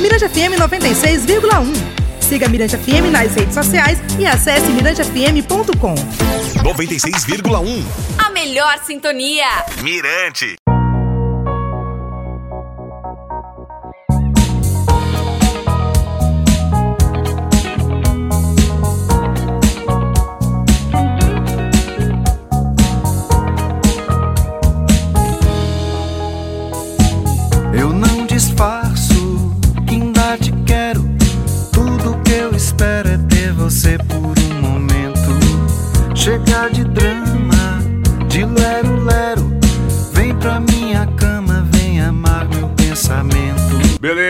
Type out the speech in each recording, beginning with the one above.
Mirante FM 96,1. Siga Mirante FM nas redes sociais e acesse mirantefm.com. 96,1. A melhor sintonia. Mirante. Chega de drama, de lero-lero.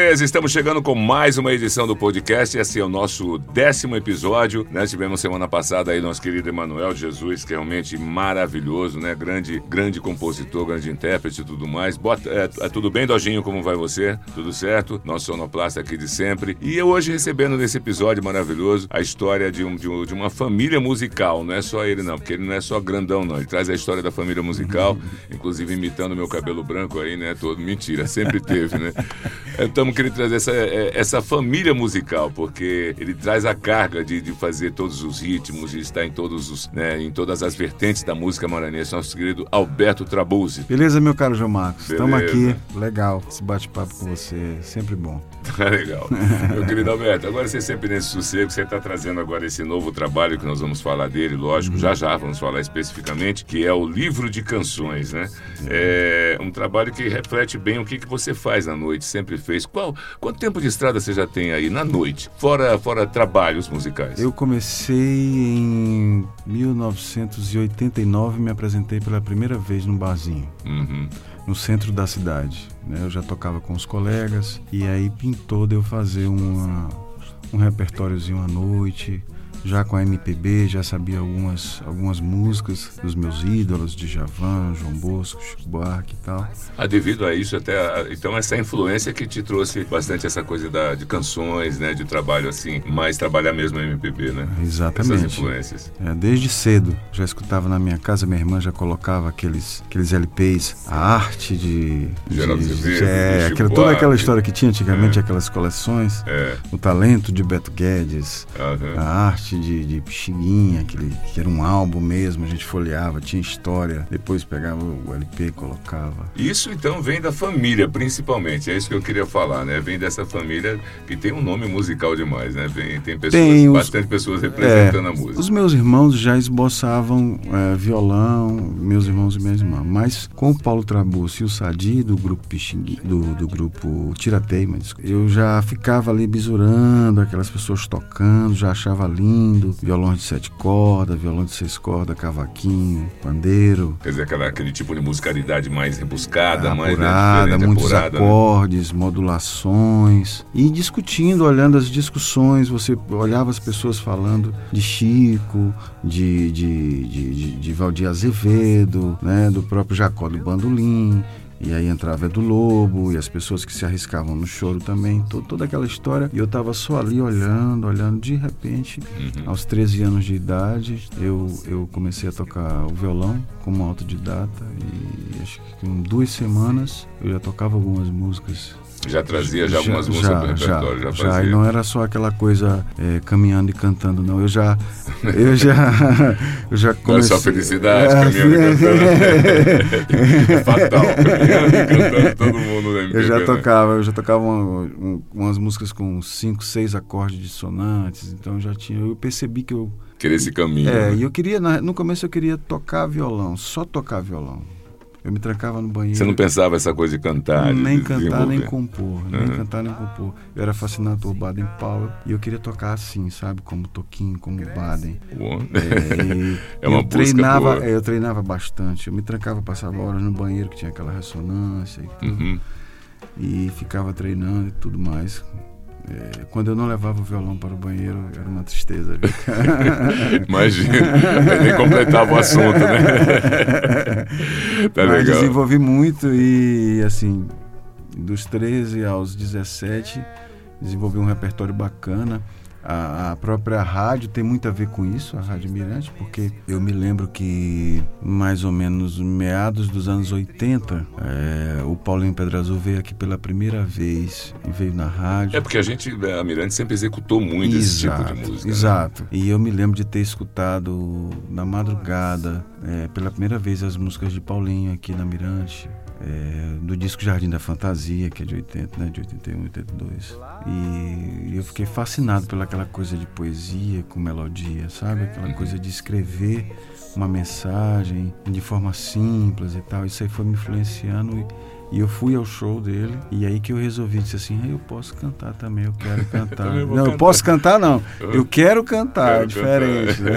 Beleza, estamos chegando com mais uma edição do podcast. Esse é o nosso décimo episódio. Nós tivemos semana passada aí nosso querido Emanuel Jesus, que é realmente maravilhoso, né? Grande, grande compositor, grande intérprete e tudo mais. Bota, é, é tudo bem, Dojinho? Como vai você? Tudo certo? Nosso sonoplasta aqui de sempre. E eu hoje recebendo nesse episódio maravilhoso a história de, um, de, um- de uma família musical. Não é só ele, não, porque ele não é só grandão, não. Ele traz a história da família musical, inclusive imitando meu cabelo branco aí, né? Todo mentira, sempre teve, né? Estamos querendo trazer essa, é, essa família musical, porque ele traz a carga de, de fazer todos os ritmos, de estar em, todos os, né, em todas as vertentes da música maranhense. Nosso querido Alberto Trabuzzi. Beleza, meu caro João Marcos? Estamos aqui. Legal. Esse bate-papo com você. Sempre bom. Tá legal. Meu querido Alberto, agora você sempre nesse sossego, você está trazendo agora esse novo trabalho que nós vamos falar dele, lógico, já já vamos falar especificamente, que é o livro de canções, né? É um trabalho que reflete bem o que, que você faz na noite, sempre fez. Qual, quanto tempo de estrada você já tem aí na noite, fora, fora trabalhos musicais? Eu comecei em 1989 me apresentei pela primeira vez num barzinho, Uhum. no centro da cidade. né? Eu já tocava com os colegas e aí pintou de eu fazer uma, um repertóriozinho à noite, já com a MPB, já sabia algumas, algumas músicas dos meus ídolos, de Javan, João Bosco, Chico Buarque e tal. Ah, devido a isso, até. a- então, essa influência que te trouxe bastante essa coisa da, de canções, né? De trabalho assim, mais trabalhar mesmo a MPB, né? Exatamente. Essas influências. É, desde cedo, já escutava na minha casa, minha irmã já colocava aqueles, aqueles LPs, a arte de. Geraldo de, Azevedo, de- é, Chico aquela- toda aquela história que tinha antigamente, aquelas coleções, É. o talento de Beto Guedes, aham. a arte de, de Pixinguinha, aquele, que era um álbum mesmo, a gente folheava, tinha história, depois pegava o LP e colocava. Isso então vem da família, principalmente. É isso que eu queria falar, né? Vem dessa família que tem um nome musical demais, né? Vem, tem pessoas, Tem os- bastante pessoas representando É, a música. Os meus irmãos já esboçavam é, violão, meus irmãos e minhas irmãs. Mas com o Paulo Trabucci e o Sadi, do grupo Pixingui, do, do grupo Tirateima, eu já ficava ali bisurando aquelas pessoas tocando, já achava lindo. Violão de sete cordas, violão de seis cordas, cavaquinho, pandeiro. Quer dizer, aquela, aquele tipo de musicalidade mais rebuscada, mais né, apurada, muitos apurada, né? acordes, modulações e discutindo, olhando as discussões, você olhava as pessoas falando de Chico, de, de, de, de, de Valdir Azevedo, né, do próprio Jacó do Bandolim. E aí entrava Edu Lobo e as pessoas que se arriscavam no choro também, to- toda aquela história. E eu tava só ali olhando, olhando. De repente, Uhum. aos 13 anos de idade, eu, eu comecei a tocar o violão como autodidata. E acho que em duas semanas eu já tocava algumas músicas Já trazia já algumas músicas pro repertório, já, já, fazia. e não era só aquela coisa é, caminhando e cantando, não. Eu já, eu já, eu já Não é comecei. só felicidade, É, caminhando e cantando. É fatal, caminhando e cantando todo mundo na MPB, Eu já né? tocava, eu já tocava uma- um- umas músicas com cinco, seis acordes dissonantes, então já tinha. Eu percebi que eu. Querer esse caminho. É, né? e eu queria, no começo eu queria tocar violão, só tocar violão. Eu me trancava no banheiro. Você não pensava essa coisa de cantar? de nem cantar, nem compor. Nem Uhum. cantar, nem compor. Eu era fascinado por Baden Powell e eu queria tocar assim, sabe? Como Toquinho, como Baden. Bom. É, e É uma eu treinava, boa. é, eu treinava bastante. Eu me trancava, passava horas no banheiro que tinha aquela ressonância e tudo. Uhum. E ficava treinando e tudo mais. É, quando eu não levava o violão para o banheiro, era uma tristeza. Imagina, nem completava o assunto, né? tá Mas legal. desenvolvi muito e, assim, dos 13 aos 17, desenvolvi um repertório bacana. A, a própria rádio tem muito a ver com isso, a Rádio Mirante, porque eu me lembro que mais ou menos meados dos anos 80, é, o Paulinho Pedra Azul veio aqui pela primeira vez e veio na rádio. É porque a gente, a Mirante sempre executou muito esse tipo de música. né? Exato. E eu me lembro de ter escutado na madrugada, é, pela primeira vez, as músicas de Paulinho aqui na Mirante. é, do disco Jardim da Fantasia, que é de 80, né, de 81, 82. E eu fiquei fascinado pelaquela coisa de poesia com melodia, sabe? Aquela coisa de escrever uma mensagem de forma simples e tal. Isso aí foi me influenciando e, e eu fui ao show dele e aí que eu resolvi disse assim, "Ah, eu posso cantar também, eu quero cantar. Vou não, eu cantar. posso cantar não. Eu quero cantar, é Quero diferente, cantar.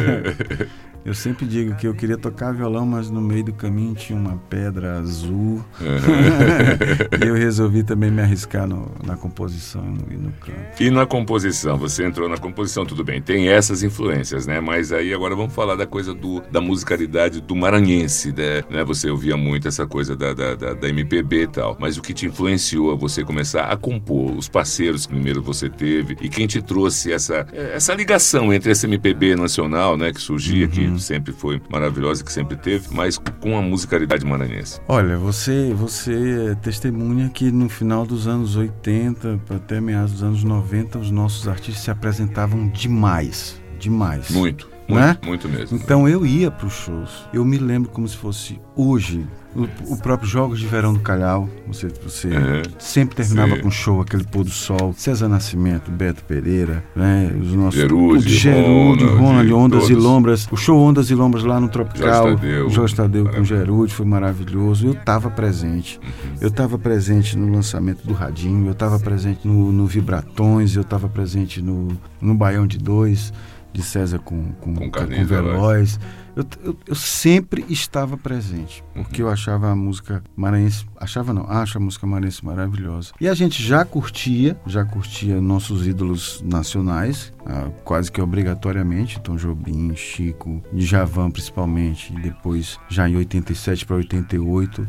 né? Eu sempre digo que eu queria tocar violão, mas no meio do caminho tinha uma pedra azul. e eu resolvi também me arriscar no- na composição e no canto. E na composição, você entrou na composição, tudo bem, tem essas influências, né? Mas aí agora vamos falar da coisa do, da musicalidade do maranhense, né? Né? Você ouvia muito essa coisa da, da, da, da MPB e tal. Mas o que te influenciou a você começar a compor? Os parceiros que primeiro você teve e quem te trouxe essa, essa ligação entre essa MPB nacional, né? Que surgia, que sempre foi maravilhosa, que sempre teve, mas com a musicalidade maranhense. Olha, você, você é testemunha que no final dos anos 80 até meados dos anos 90 os nossos artistas se apresentavam demais, demais. Muito, muito, Né? muito mesmo. Então eu ia para os shows. Eu me lembro como se fosse hoje. O, o próprio Jogos de Verão do Calhau, você, você Uhum. sempre terminava Sim. com show, aquele pôr do sol. César Nascimento, Beto Pereira, né? Os nossos. Gerúde, o Gerúde, Ronald, Ronald, Ondas e todos. Lombras. O show Ondas e Lombras lá no Tropical. Jorge Tadeu. o Jorge Tadeu com. Gerúde foi maravilhoso. Eu estava presente. Eu estava presente no lançamento do Radinho, eu estava presente no, no Vibratões, eu estava presente no, no Baião de Dois, de César com, com, Com com, Carlinhos Veloz. Eu, eu, eu sempre estava presente, porque eu achava a música maranhense, achava não, acho a música maranhense maravilhosa. E a gente já curtia, já curtia nossos ídolos nacionais, ah, quase que obrigatoriamente, Tom Jobim, Chico, Djavan principalmente, e depois já em 87 para 88,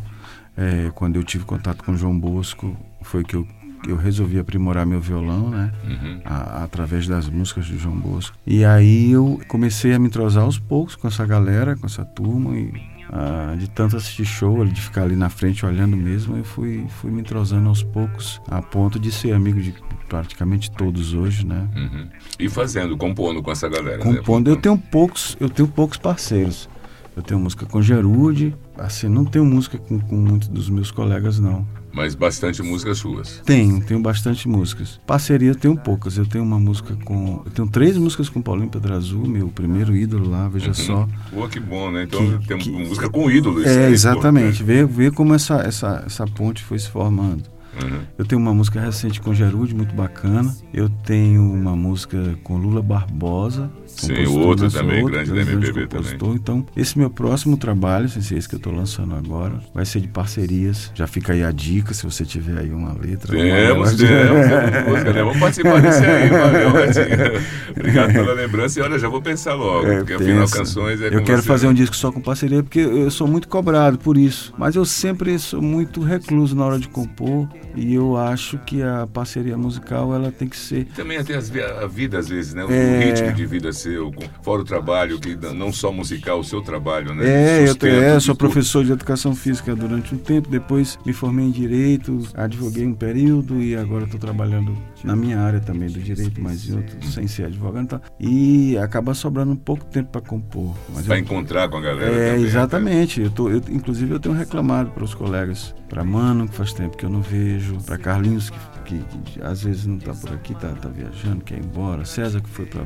é, quando eu tive contato com João Bosco, foi que eu, eu resolvi aprimorar meu violão, né? Uhum. a- através das músicas de João Bosco. E aí eu comecei a me entrosar aos poucos com essa galera, com essa turma e ah, de tanto assistir show, de ficar ali na frente olhando mesmo, eu fui, fui me entrosando aos poucos, a ponto de ser amigo de praticamente todos hoje, né? Uhum. E fazendo, compondo com essa galera. né? Compondo, eu tenho poucos, eu tenho poucos parceiros. Eu tenho música com Gerude, assim, não tenho música com, com muitos dos meus colegas, não. Mas bastante músicas suas. Tenho, tenho bastante músicas. Parceria tenho poucas. Eu tenho uma música com. Eu tenho três músicas com Paulinho Pedro Azul, meu primeiro ídolo lá, veja só. Pô, que bom, né? Então Que- tem que- música com ídolos. É, exatamente. pô, Ver, ver como essa, essa, essa ponte foi se formando. Uhum. Eu tenho uma música recente com Gerude, muito bacana. Eu tenho uma música com Lula Barbosa. Sim, outro também, outro, grande da MPB compositor. Então, esse meu próximo trabalho, esse esse que eu estou lançando agora, vai ser de parcerias. Já fica aí a dica, se você tiver aí uma letra. Temos, temos, temos música, né? Vamos participar desse aí, valeu, Ratinho. Obrigado pela lembrança e olha, já vou pensar logo, É, porque afinal pensa. canções é Eu quero você, fazer né? um disco só com parceria porque eu sou muito cobrado por isso. Mas eu sempre sou muito recluso na hora de compor e eu acho que a parceria musical ela tem que ser Também até as a vida, às vezes, né? O É. ritmo de vida seu, fora o trabalho, que não só musical, o seu trabalho, né? É, eu, Sustento é, de sou professor de educação física durante um tempo, depois me formei em direito, advoguei um período e agora estou trabalhando na minha área também do direito, mas em outro, sem ser advogado. Tá? E acaba sobrando um pouco tempo para compor. Eu- encontrar com a galera É, também, né? exatamente. Eu tô, eu, inclusive, eu tenho reclamado para os colegas, para Mano, que faz tempo que eu não vejo, para Carlinhos, que, que- que às vezes não tá por aqui, tá, tá viajando, quer ir embora, César, que foi para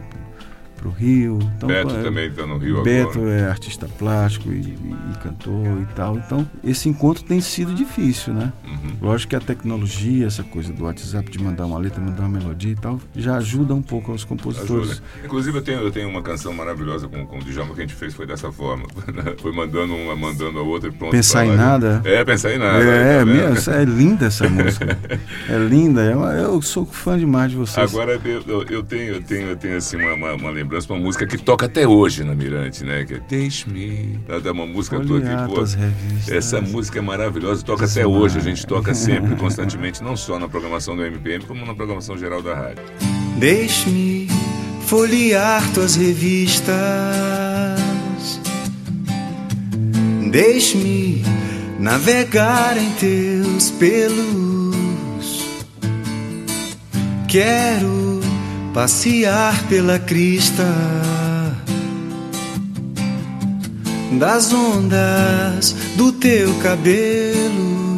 o Rio. Então, Beto é, também tá no Rio Beto agora. é artista plástico e, e- e cantor e tal. Então, esse encontro tem sido difícil, né? Uhum. Lógico que a tecnologia, essa coisa do WhatsApp, de mandar uma letra, mandar uma melodia e tal, já ajuda um pouco aos compositores. Ajuda. Inclusive eu tenho, eu tenho uma canção maravilhosa com, com o Djalma que a gente fez, foi dessa forma. foi mandando uma, mandando a outra e pronto. Pensar em lá. nada? É, pensar em nada. É, meu, essa- é linda essa música. É linda. é uma- eu sou fã demais de vocês. Agora eu, eu- eu tenho, eu tenho, eu tenho assim, uma, uma, uma lembrança, uma música que toca até hoje na Mirante, né? Que é Deixe-me. É uma música tua que, Folhear pô, essa música é maravilhosa, toca até hoje. A gente toca sempre, constantemente, não só na programação do MPM, como na programação geral da rádio. Deixe-me folhear tuas revistas. Deixe-me navegar em teus pelos. Quero passear pela crista das ondas do teu cabelo.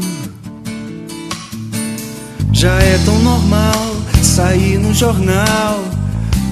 Já é tão normal sair no jornal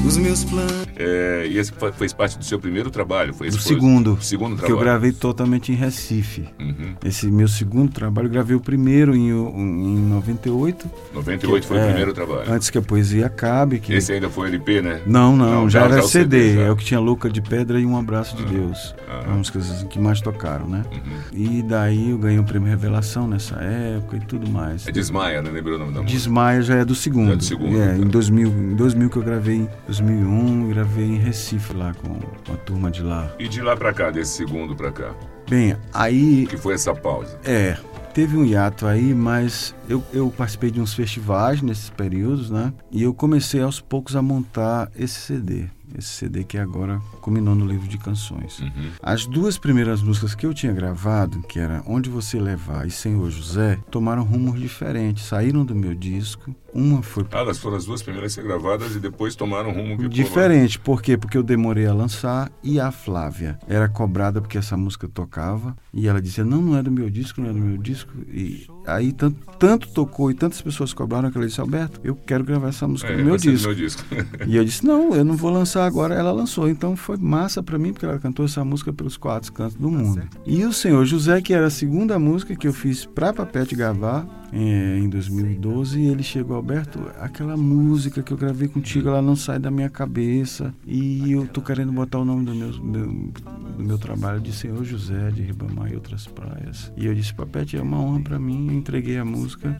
os meus planos. É, e esse foi- fez parte do seu primeiro trabalho? Foi esse O foi segundo, segundo que trabalho. eu gravei totalmente em Recife. Uhum. Esse meu segundo trabalho, eu gravei o primeiro em, em 98. 98 foi o É, primeiro trabalho. Antes que a poesia acabe. Que... Esse ainda foi LP, né? Não, não, já, era o CD. já. É o que tinha Louca de Pedra e Um Abraço de Deus. ah. As músicas que mais tocaram, né? Uhum. E daí eu ganhei o prêmio Revelação nessa época e tudo mais. É Desmaia, né? Lembrou o nome da música? Desmaia já é do segundo. Já é do segundo, É, tá. em 2000, em 2000 que eu gravei, 2001, eu gravei em Recife lá com, com a turma de lá. E de lá pra cá, desse segundo pra cá? Bem, aí Que foi essa pausa? É, teve um hiato aí, mas eu, eu participei de uns festivais nesses períodos, né? E eu comecei aos poucos a montar esse CD. Esse CD que agora culminou no livro de canções. Uhum. As duas primeiras músicas que eu tinha gravado, que era Onde Você Levar e Senhor José, tomaram rumos diferentes, saíram do meu disco. Uma foi Ah, elas foram as duas primeiras a ser gravadas e depois tomaram um rumo que Diferente, por quê? Porque eu demorei a lançar e a Flávia era cobrada porque essa música tocava e ela dizia: Não, não é do meu disco, não é do meu disco. E aí tanto, tanto tocou e tantas pessoas cobraram que ela disse: Alberto, eu quero gravar essa música É, no meu disco. meu disco. E eu disse: Não, eu não vou lançar agora. Ela lançou. Então foi massa pra mim, porque ela cantou essa música pelos quatro cantos do mundo. E o Senhor José, que era a segunda música que eu fiz pra Papete gravar eh, em 2012, e ele chegou, Alberto, aquela música que eu gravei contigo, ela não sai da minha cabeça. E eu tô querendo botar o nome do meu, meu- do meu trabalho de Senhor José, de Ribamar e outras praias. E eu disse, Papete, é uma honra pra mim. Eu entreguei a música.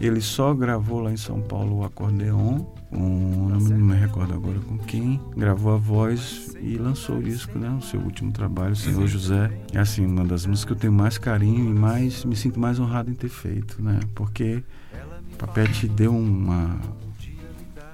Ele só gravou lá em São Paulo o acordeon, um, não me- não me recordo agora com quem, gravou a voz e lançou o disco, né? O seu último trabalho, Senhor José. É assim, uma das músicas que eu tenho mais carinho e mais me sinto mais honrado em ter feito, né? Porque Papete deu uma,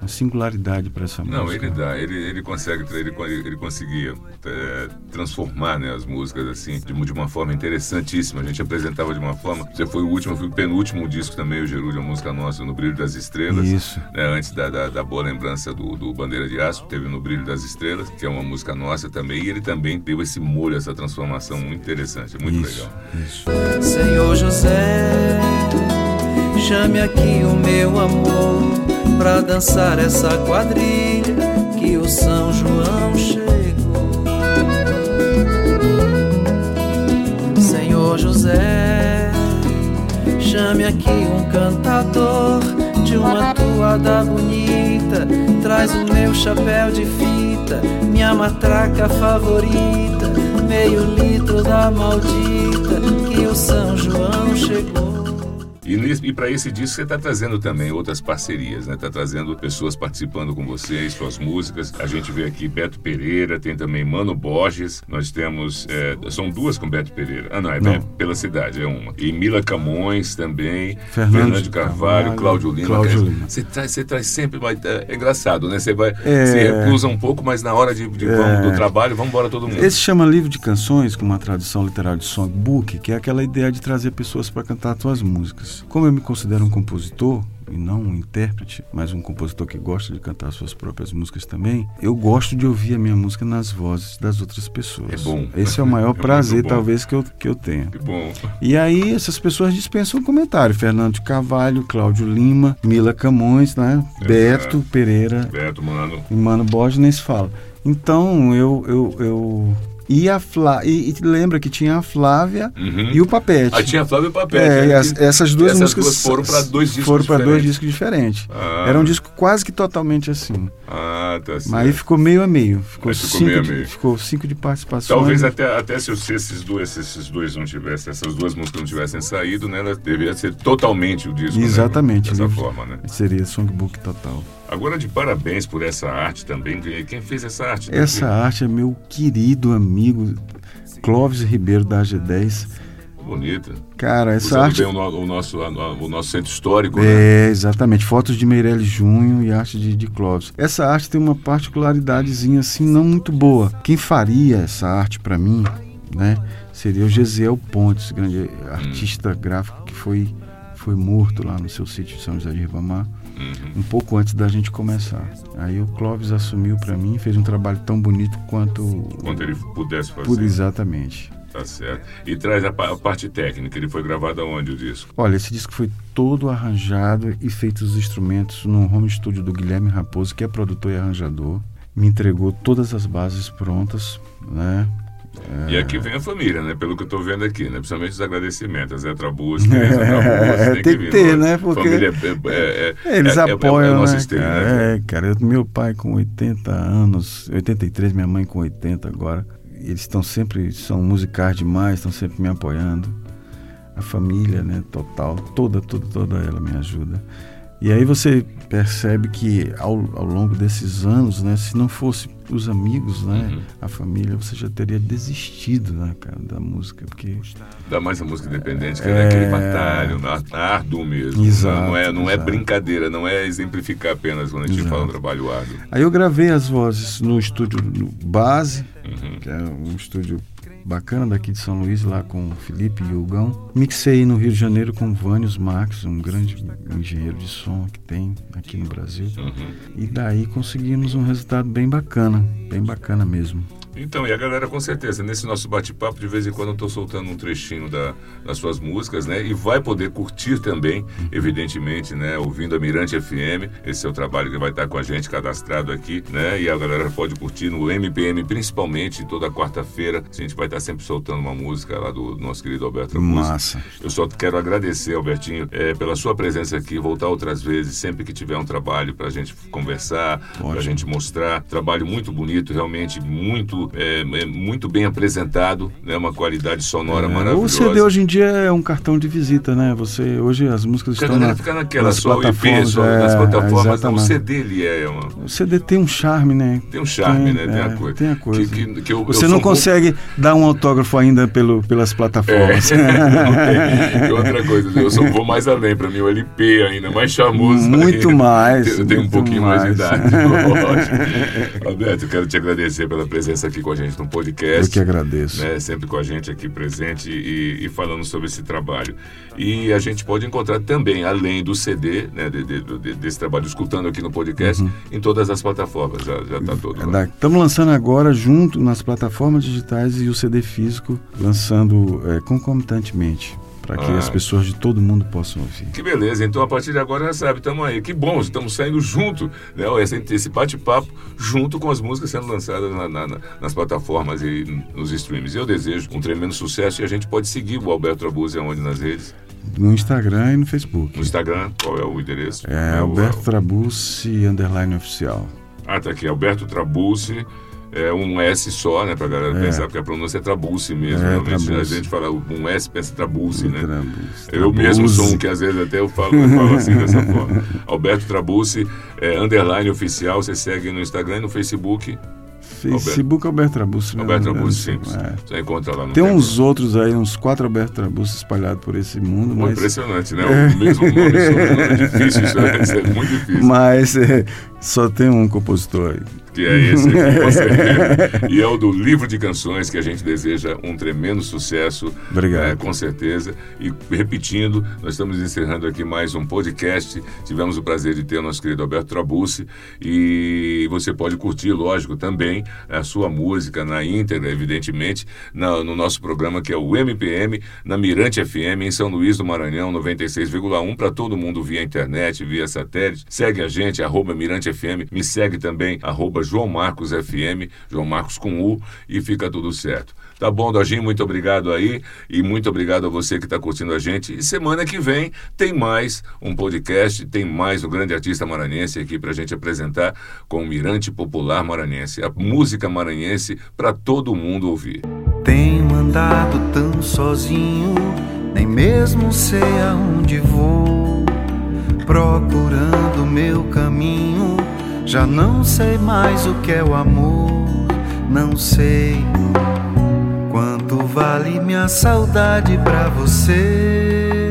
uma singularidade para essa Não, música. ele dá, ele, ele consegue, ele, ele conseguia é, transformar né, as músicas assim de, de uma forma interessantíssima. A gente apresentava de uma forma. Você foi o último, foi o penúltimo disco também, o Gerúlio, a música nossa, No Brilho das Estrelas. Isso. né, antes da, da, da boa lembrança do, do Bandeira de Aço, teve No Brilho das Estrelas, que é uma música nossa também, e ele também deu esse molho, essa transformação muito interessante, é muito Isso, legal. isso. Senhor José, chame aqui o meu amor pra dançar essa quadrilha que o São João chegou. Senhor José, chame aqui um cantador de uma toada bonita, traz o meu chapéu de fita, minha matraca favorita, meio litro da maldita que o São João chegou. E, e para esse disco você está trazendo também outras parcerias, né? Está trazendo pessoas participando com vocês, suas músicas. A gente vê aqui Beto Pereira, tem também Mano Borges. Nós temos. é, são duas com Beto Pereira. Ah, não, é Não. Pela cidade, é uma. E Mila Camões também. Fernando Fernando Carvalho, Carvalho, Cláudio Lima. Cláudio Lima. Você traz, você traz sempre. mas, É, é engraçado, né? Você vai. É. Se recusa um pouco, mas na hora de, de- vamos- do trabalho, vamos embora todo mundo. Esse chama livro de canções, com uma tradução literal de songbook, que é aquela ideia de trazer pessoas para cantar suas músicas. Como eu me considero um compositor, e não um intérprete, mas um compositor que gosta de cantar suas próprias músicas também, eu gosto de ouvir a minha música nas vozes das outras pessoas. É bom. Esse é o maior É prazer, talvez, que eu, que eu tenha. Que bom. E aí essas pessoas dispensam um comentário. Fernando de Carvalho, Cláudio Lima, Mila Camões, né? Beto Pereira, Beto, mano. e Mano Borges nem se fala. Então eu eu, eu e a Flá e, e lembra que tinha a Flávia Uhum. e o Papete. Ah, tinha Flávio Papete. É, né? e as- essas duas essas músicas duas foram para dois discos foram para dois diferentes. discos diferentes. Ah. Era um disco quase que totalmente assim. Ah, tá certo. Mas aí ficou meio a meio. Ficou, Mas cinco, meio a de, meio. ficou cinco de participações. Talvez até, até se, se esses dois, se esses dois não tivessem, essas duas músicas não tivessem saído, né? Ela deveria ser totalmente o disco. né? Exatamente. Dessa livro- forma, né? Seria songbook total. Agora, de parabéns por essa arte também. Quem fez essa arte? Essa arte é meu querido amigo Clóvis Ribeiro da AG10. bonita. Cara, essa Usando arte. bem o, no- o nosso, o nosso centro histórico, né? É, exatamente. Fotos de Meirelles Junho e arte de, de Clóvis. Essa arte tem uma particularidadezinha assim não muito boa. Quem faria essa arte pra mim, né, seria o Gesiel Pontes, grande artista gráfico que foi foi morto lá no seu sítio de São José de Ribamar, um pouco antes da gente começar. Aí o Clóvis assumiu pra mim, fez um trabalho tão bonito quanto Quando ele pudesse fazer. pude exatamente. Tá certo. E traz a, a parte técnica. Ele foi gravado aonde o disco? Olha, esse disco foi todo arranjado e feito os instrumentos no home studio do Guilherme Raposo, que é produtor e arranjador. Me entregou todas as bases prontas, né? E aqui vem a família, né? Pelo que eu tô vendo aqui, né? Principalmente os agradecimentos. Zé Trabuzzi, Zé Trabuzzi, Tem que vir, ter, não é? né? Porque Família é, é, é, Eles é, é- apoiam, é, a nossa né? cara? né? É, cara, eu- meu pai com 80 anos, 83, minha mãe com 80 agora. Eles estão sempre, são musicais demais, estão sempre me apoiando. A família, né, total, toda, toda, toda ela me ajuda. E aí você percebe que ao, ao longo desses anos, né, se não fosse os amigos, né, Uhum. a família, você já teria desistido, né, cara, da música, porque Dá mais a música independente, que é, aquele batalho, árduo mesmo. Exato, não é, não é exato. brincadeira, não é exemplificar apenas quando a gente Exato. fala um trabalho árduo. Aí eu gravei as vozes no estúdio no Base, Uhum. que é um estúdio bacana daqui de São Luís, lá com o Felipe e o Gão. Mixei no Rio de Janeiro com o Vânios Marques, um grande engenheiro de som que tem aqui no Brasil. Uhum. E daí conseguimos um resultado bem bacana, bem bacana mesmo. Então, e a galera com certeza, nesse nosso bate-papo, de vez em quando eu estou soltando um trechinho da- das suas músicas, né? E vai poder curtir também, evidentemente, né? Ouvindo a Mirante FM. Esse é o trabalho que vai estar com a gente cadastrado aqui, né? E a galera pode curtir no MPM, principalmente, toda quarta-feira. A gente vai estar sempre soltando uma música lá do nosso querido Alberto Augusto. Massa. Eu só quero agradecer, Albertinho, eh, pela sua presença aqui, voltar outras vezes, sempre que tiver um trabalho para a gente conversar, para a gente mostrar. Trabalho muito bonito, realmente muito, eh, eh, muito bem apresentado, né? uma qualidade sonora É, o maravilhosa. CD hoje em dia é um cartão de visita, né? Você hoje as músicas Porque a estão na, fica naquela, nas só o EP, plataformas, só é, nas plataformas. Não, o. CD ele é uma, O CD tem um charme, né? tem um charme, né? Tem é, a coisa. Tem a coisa. Que- que- que eu- eu Você sou não consegue dar um autógrafo ainda pelo, pelas plataformas. É, tem. Outra coisa, eu só vou mais além, pra mim o LP ainda, mais charmoso. Muito ainda. mais, Eu tenho um muito pouquinho mais, de mais. idade. Lógico. Alberto, eu quero te agradecer pela presença aqui com a gente no podcast. Eu que agradeço. Né, sempre com a gente aqui presente e, e falando sobre esse trabalho. E a gente pode encontrar também, além do CD, né, de- de- de- desse trabalho, escutando aqui no podcast, Uhum. em todas as plataformas. Já, já tá todo. Estamos lançando agora junto nas plataformas digitais e o CD físico, lançando é, concomitantemente, para que Ah. as pessoas de todo mundo possam ouvir. Que beleza, então a partir de agora já sabe, estamos aí. Que bom, estamos saindo junto, né? Esse, esse bate-papo junto com as músicas sendo lançadas na- na- na- nas plataformas e nos streams. Eu desejo um tremendo sucesso e a gente pode seguir o Alberto Trabuzzi aonde nas redes? No Instagram e no Facebook. No Instagram, qual é o endereço? É o- Alberto Trabucci, underline oficial. Ah, tá aqui, Alberto Trabuzzi. É um S só, né? Pra galera É. pensar, porque a pronúncia é Trabuzzi mesmo. É, Realmente Trabuzzi. a gente fala um S, pensa Trabuzzi, né? Trabuzzi. Eu mesmo Trabuzzi. sou um que às vezes até eu falo, eu falo assim dessa forma. Alberto Trabucci, é, underline oficial, você segue no Instagram e no Facebook. Facebook Alberto Trabucci. né? Alberto Trabucci, sim. É. Você encontra lá no Tem Telegram. uns outros aí, uns quatro Alberto Trabucci espalhados por esse mundo, mas, Impressionante, né? O mesmo nome, é difícil, isso é, isso é muito difícil. mas é, só tem um compositor aí. Que é esse aqui, com certeza. E é o do livro de canções que a gente deseja um tremendo sucesso. Obrigado. é, com certeza. E repetindo, nós estamos encerrando aqui mais um podcast. Tivemos o prazer de ter o nosso querido Alberto Trabucci. E você pode curtir, lógico, também a sua música na íntegra, evidentemente, na- no nosso programa que é o MPM, na Mirante FM, em São Luís do Maranhão, 96,1, para todo mundo via internet, via satélite. Segue a gente, arroba Mirante FM. Me segue também, arroba João Marcos FM, João Marcos com U, e fica tudo certo. Tá bom, Dojinho? Muito obrigado aí. E muito obrigado a você que está curtindo a gente. E semana que vem tem mais um podcast, tem mais o grande artista maranhense aqui para a gente apresentar com o Mirante Popular Maranhense. A música maranhense para todo mundo ouvir. Tenho andado tão sozinho, nem mesmo sei aonde vou. Procurando meu caminho, já não sei mais o que é o amor. Não sei Quanto vale minha saudade pra você?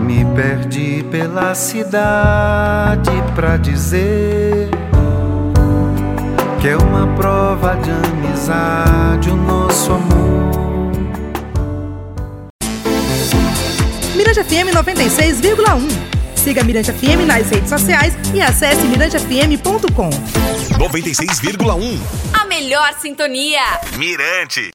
Me perdi pela cidade pra dizer que é uma prova de amizade o nosso amor. Mirante FM 96,1. Siga Mirante FM nas redes sociais e acesse mirantefm.com. 96,1. A melhor sintonia. Mirante.